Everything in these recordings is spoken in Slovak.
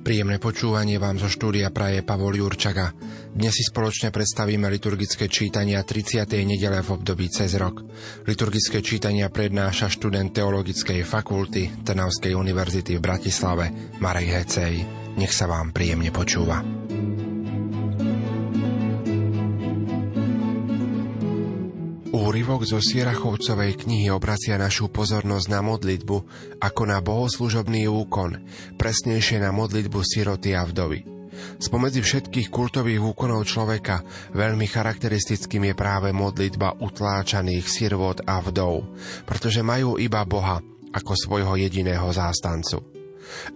Príjemné počúvanie vám zo štúdia praje Pavol Jurčaga. Dnes si spoločne predstavíme liturgické čítania 30. nedele v období cez rok. Liturgické čítania prednáša študent Teologickej fakulty Trnavskej univerzity v Bratislave Marek Hecej. Nech sa vám príjemne počúva. Úryvok zo Sierachovcovej knihy obracia našu pozornosť na modlitbu ako na bohoslužobný úkon, presnejšie na modlitbu siroty a vdovy. Spomedzi všetkých kultových úkonov človeka veľmi charakteristickým je práve modlitba utláčaných sirvot a vdov, pretože majú iba Boha ako svojho jediného zástancu.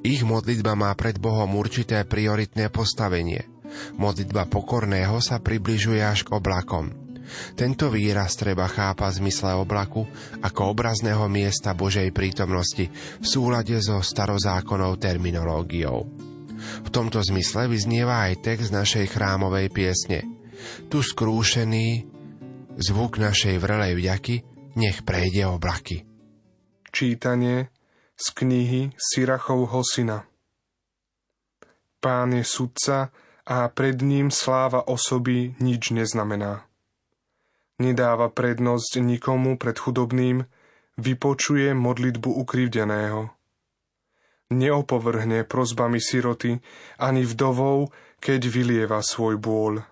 Ich modlitba má pred Bohom určité prioritné postavenie. Modlitba pokorného sa približuje až k oblakom – tento výraz treba chápať v zmysle oblaku ako obrazného miesta Božej prítomnosti v súlade so starozákonnou terminológiou. V tomto zmysle vyznieva aj text našej chrámovej piesne. Tu skrúšený zvuk našej vrelej vďaky nech prejde oblaky. Čítanie z knihy Sirachovho syna Pán je sudca a pred ním sláva osoby nič neznamená nedáva prednosť nikomu pred chudobným, vypočuje modlitbu ukrivdeného. Neopovrhne prozbami siroty ani vdovou, keď vylieva svoj bôľ.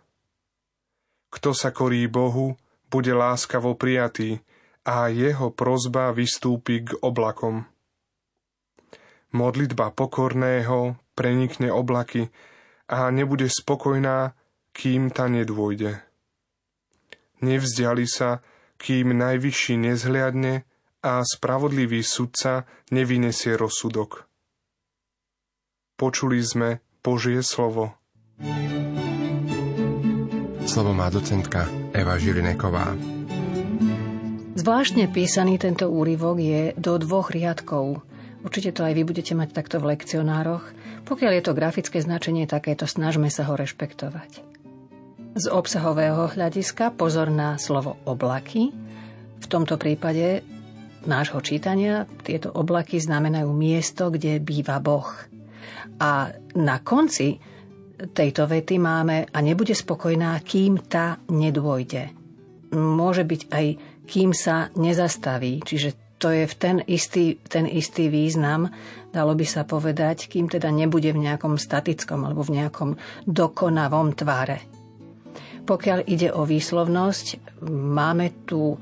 Kto sa korí Bohu, bude láskavo prijatý a jeho prozba vystúpi k oblakom. Modlitba pokorného prenikne oblaky a nebude spokojná, kým ta nedôjde nevzdiali sa, kým najvyšší nezhliadne a spravodlivý sudca nevynesie rozsudok. Počuli sme Božie slovo. Slovo má docentka Eva Žilineková. Zvláštne písaný tento úryvok je do dvoch riadkov. Určite to aj vy budete mať takto v lekcionároch. Pokiaľ je to grafické značenie takéto, snažme sa ho rešpektovať. Z obsahového hľadiska pozor na slovo oblaky. V tomto prípade nášho čítania tieto oblaky znamenajú miesto, kde býva Boh. A na konci tejto vety máme a nebude spokojná, kým tá nedôjde. Môže byť aj kým sa nezastaví, čiže to je v ten istý, ten istý význam, dalo by sa povedať, kým teda nebude v nejakom statickom alebo v nejakom dokonavom tvare. Pokiaľ ide o výslovnosť, máme tu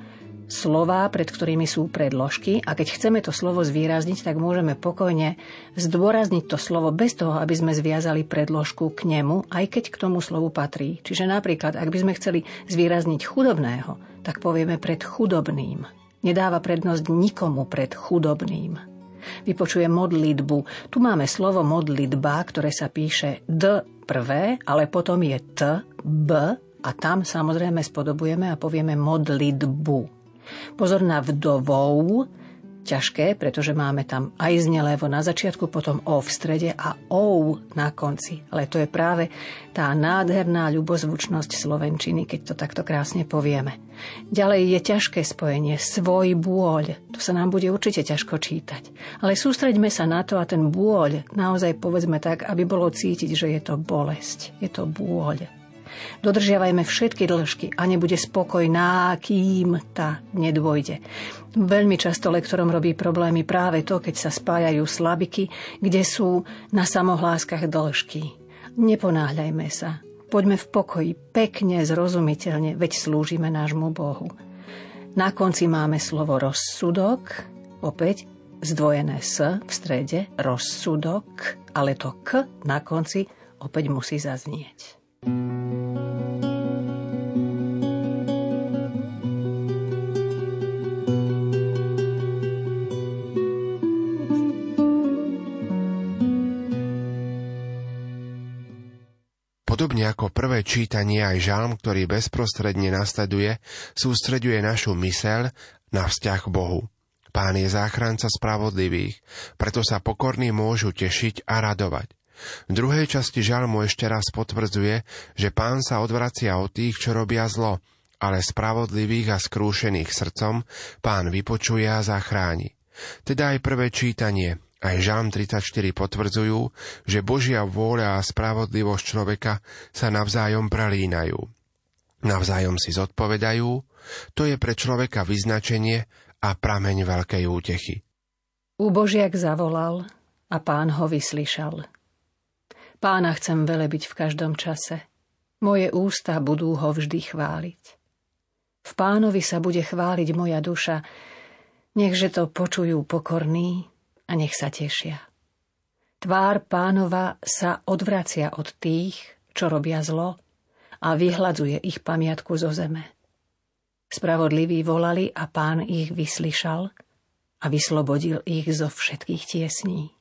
slová, pred ktorými sú predložky a keď chceme to slovo zvýrazniť, tak môžeme pokojne zdôrazniť to slovo bez toho, aby sme zviazali predložku k nemu, aj keď k tomu slovu patrí. Čiže napríklad, ak by sme chceli zvýrazniť chudobného, tak povieme pred chudobným. Nedáva prednosť nikomu pred chudobným. Vypočuje modlitbu. Tu máme slovo modlitba, ktoré sa píše D prvé, ale potom je T, B a tam samozrejme spodobujeme a povieme modlitbu. Pozor na vdovou, ťažké, pretože máme tam aj znelevo na začiatku, potom o v strede a ou na konci. Ale to je práve tá nádherná ľubozvučnosť slovenčiny, keď to takto krásne povieme. Ďalej je ťažké spojenie svoj bôľ. To sa nám bude určite ťažko čítať. Ale sústreďme sa na to a ten bôľ naozaj povedzme tak, aby bolo cítiť, že je to bolesť. Je to bôľ. Dodržiavajme všetky dĺžky a nebude spokojná, kým tá nedôjde. Veľmi často lektorom robí problémy práve to, keď sa spájajú slabiky, kde sú na samohláskach dĺžky. Neponáhľajme sa. Poďme v pokoji, pekne, zrozumiteľne, veď slúžime nášmu Bohu. Na konci máme slovo rozsudok, opäť zdvojené S v strede, rozsudok, ale to K na konci opäť musí zaznieť. Prvé čítanie aj žalm, ktorý bezprostredne nasleduje, sústreďuje našu mysel na vzťah Bohu. Pán je záchranca spravodlivých, preto sa pokorní môžu tešiť a radovať. V druhej časti žalmu ešte raz potvrdzuje, že pán sa odvracia od tých, čo robia zlo, ale spravodlivých a skrúšených srdcom pán vypočuje a zachráni. Teda aj prvé čítanie, aj Žalm 34 potvrdzujú, že Božia vôľa a spravodlivosť človeka sa navzájom pralínajú. Navzájom si zodpovedajú, to je pre človeka vyznačenie a prameň veľkej útechy. Božiak zavolal a pán ho vyslyšal. Pána chcem velebiť v každom čase. Moje ústa budú ho vždy chváliť. V pánovi sa bude chváliť moja duša, nechže to počujú pokorní a nech sa tešia. Tvár pánova sa odvracia od tých, čo robia zlo a vyhľadzuje ich pamiatku zo zeme. Spravodliví volali a pán ich vyslyšal a vyslobodil ich zo všetkých tiesní.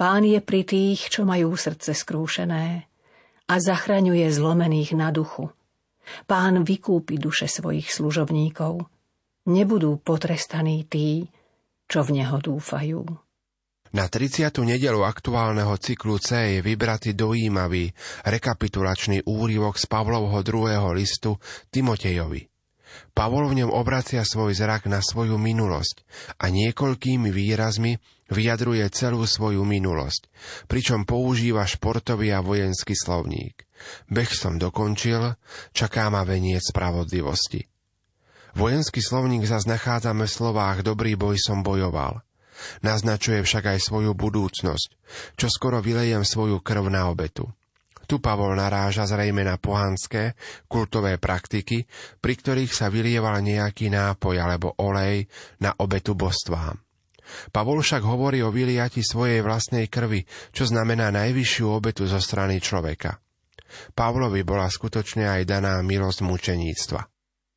Pán je pri tých, čo majú srdce skrúšené a zachraňuje zlomených na duchu. Pán vykúpi duše svojich služobníkov. Nebudú potrestaní tí, čo v Neho dúfajú. Na 30. nedelu aktuálneho cyklu C je vybratý dojímavý rekapitulačný úrivok z Pavlovho druhého listu Timotejovi. Pavol v ňom obracia svoj zrak na svoju minulosť a niekoľkými výrazmi vyjadruje celú svoju minulosť, pričom používa športový a vojenský slovník. Beh som dokončil, čaká ma veniec spravodlivosti. Vojenský slovník zas nachádzame v slovách Dobrý boj som bojoval. Naznačuje však aj svoju budúcnosť, čo skoro vylejem svoju krv na obetu. Tu Pavol naráža zrejme na pohanské, kultové praktiky, pri ktorých sa vylieval nejaký nápoj alebo olej na obetu božstvám. Pavol však hovorí o vyliati svojej vlastnej krvi, čo znamená najvyššiu obetu zo strany človeka. Pavlovi bola skutočne aj daná milosť mučeníctva.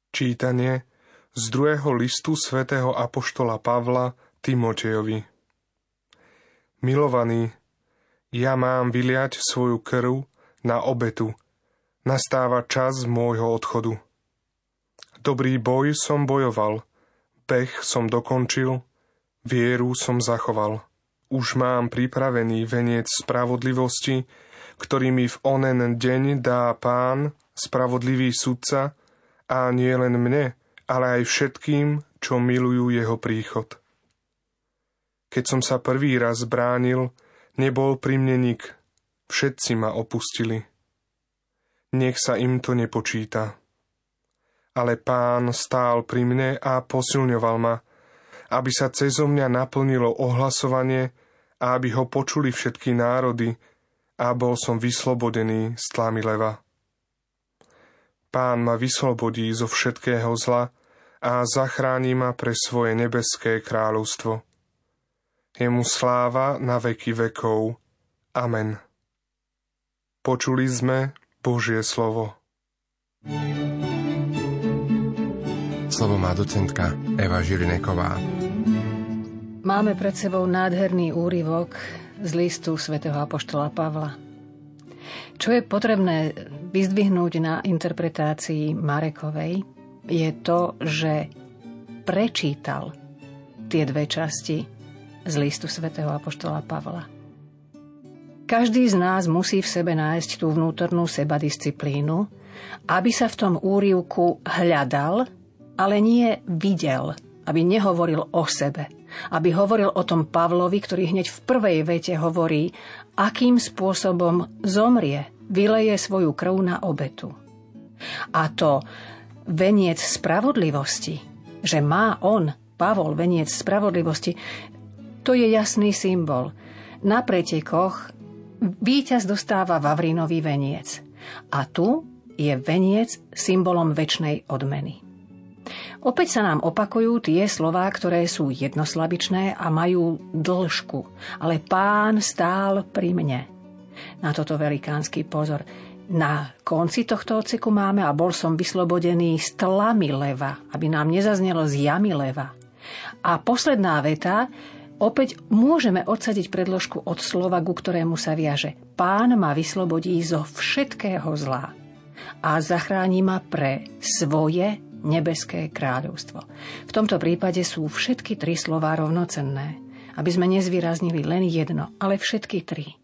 Čítanie z druhého listu svätého Apoštola Pavla Timotejovi Milovaný, ja mám vyliať svoju krv na obetu. Nastáva čas môjho odchodu. Dobrý boj som bojoval, beh som dokončil, vieru som zachoval. Už mám pripravený veniec spravodlivosti, ktorý mi v onen deň dá pán, spravodlivý sudca, a nie len mne, ale aj všetkým, čo milujú jeho príchod. Keď som sa prvý raz bránil, nebol pri mne nik, Všetci ma opustili. Nech sa im to nepočíta. Ale pán stál pri mne a posilňoval ma, aby sa cezo mňa naplnilo ohlasovanie a aby ho počuli všetky národy a bol som vyslobodený z tlamy leva. Pán ma vyslobodí zo všetkého zla a zachráni ma pre svoje nebeské kráľovstvo. Jemu sláva na veky vekov. Amen. Počuli sme Božie slovo. Slovo má docentka Eva Žilineková. Máme pred sebou nádherný úryvok z listu svätého Apoštola Pavla. Čo je potrebné vyzdvihnúť na interpretácii Marekovej, je to, že prečítal tie dve časti z listu svätého Apoštola Pavla. Každý z nás musí v sebe nájsť tú vnútornú sebadisciplínu, aby sa v tom úrivku hľadal, ale nie videl, aby nehovoril o sebe, aby hovoril o tom Pavlovi, ktorý hneď v prvej vete hovorí, akým spôsobom zomrie, vyleje svoju krv na obetu. A to veniec spravodlivosti, že má on, Pavol, veniec spravodlivosti, to je jasný symbol. Na pretekoch víťaz dostáva Vavrínový veniec. A tu je veniec symbolom väčšnej odmeny. Opäť sa nám opakujú tie slová, ktoré sú jednoslabičné a majú dĺžku, ale pán stál pri mne. Na toto velikánsky pozor. Na konci tohto odseku máme a bol som vyslobodený z tlamy leva, aby nám nezaznelo z jamy leva. A posledná veta, Opäť môžeme odsadiť predložku od slova, ku ktorému sa viaže. Pán ma vyslobodí zo všetkého zla a zachráni ma pre svoje nebeské kráľovstvo. V tomto prípade sú všetky tri slová rovnocenné, aby sme nezvýraznili len jedno, ale všetky tri.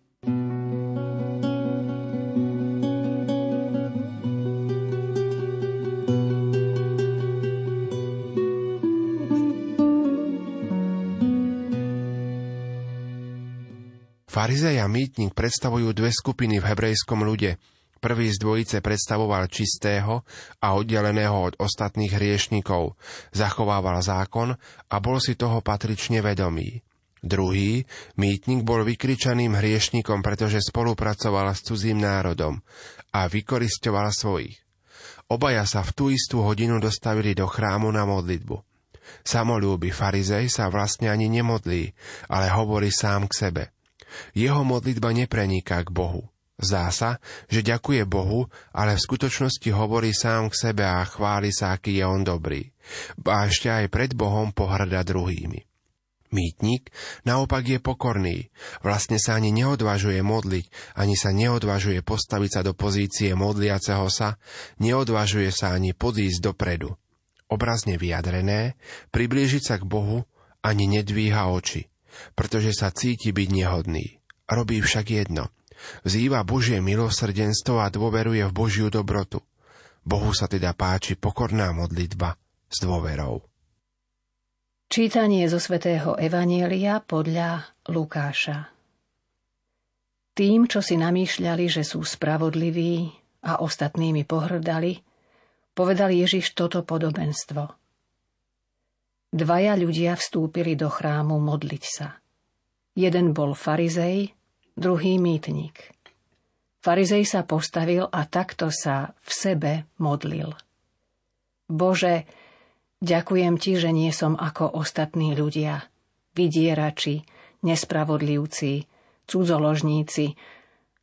Farizej a mýtnik predstavujú dve skupiny v hebrejskom ľude. Prvý z dvojice predstavoval čistého a oddeleného od ostatných hriešnikov, zachovával zákon a bol si toho patrične vedomý. Druhý, mýtnik bol vykričaným hriešnikom, pretože spolupracoval s cudzím národom a vykoristoval svojich. Obaja sa v tú istú hodinu dostavili do chrámu na modlitbu. Samolúby farizej sa vlastne ani nemodlí, ale hovorí sám k sebe. Jeho modlitba nepreniká k Bohu. Zdá sa, že ďakuje Bohu, ale v skutočnosti hovorí sám k sebe a chváli sa, aký je on dobrý. A ešte aj pred Bohom pohrda druhými. Mýtnik naopak je pokorný, vlastne sa ani neodvažuje modliť, ani sa neodvažuje postaviť sa do pozície modliaceho sa, neodvažuje sa ani podísť dopredu. Obrazne vyjadrené, priblížiť sa k Bohu ani nedvíha oči pretože sa cíti byť nehodný. Robí však jedno. Vzýva Božie milosrdenstvo a dôveruje v Božiu dobrotu. Bohu sa teda páči pokorná modlitba s dôverou. Čítanie zo svätého Evanielia podľa Lukáša Tým, čo si namýšľali, že sú spravodliví a ostatnými pohrdali, povedal Ježiš toto podobenstvo – Dvaja ľudia vstúpili do chrámu modliť sa. Jeden bol farizej, druhý mýtnik. Farizej sa postavil a takto sa v sebe modlil. Bože, ďakujem ti, že nie som ako ostatní ľudia, vydierači, nespravodlivci, cudzoložníci,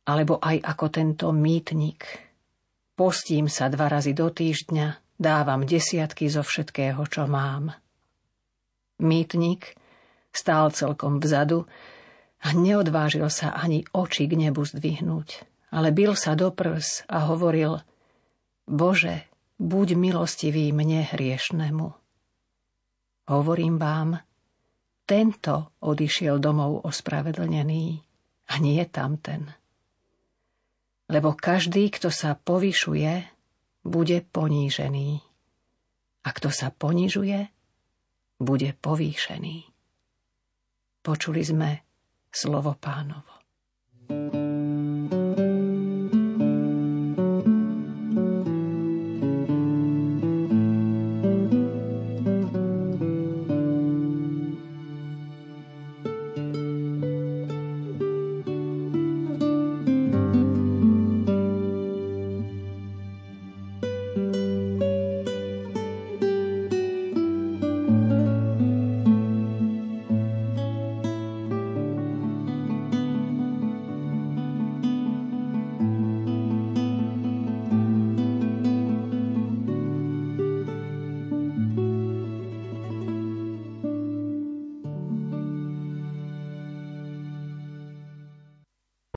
alebo aj ako tento mýtnik. Postím sa dva razy do týždňa, dávam desiatky zo všetkého, čo mám. Mýtnik stál celkom vzadu a neodvážil sa ani oči k nebu zdvihnúť, ale bil sa do prs a hovoril Bože, buď milostivý mne hriešnemu. Hovorím vám, tento odišiel domov ospravedlnený a nie tamten. Lebo každý, kto sa povyšuje, bude ponížený. A kto sa ponižuje, bude povýšený. Počuli sme slovo pánovo.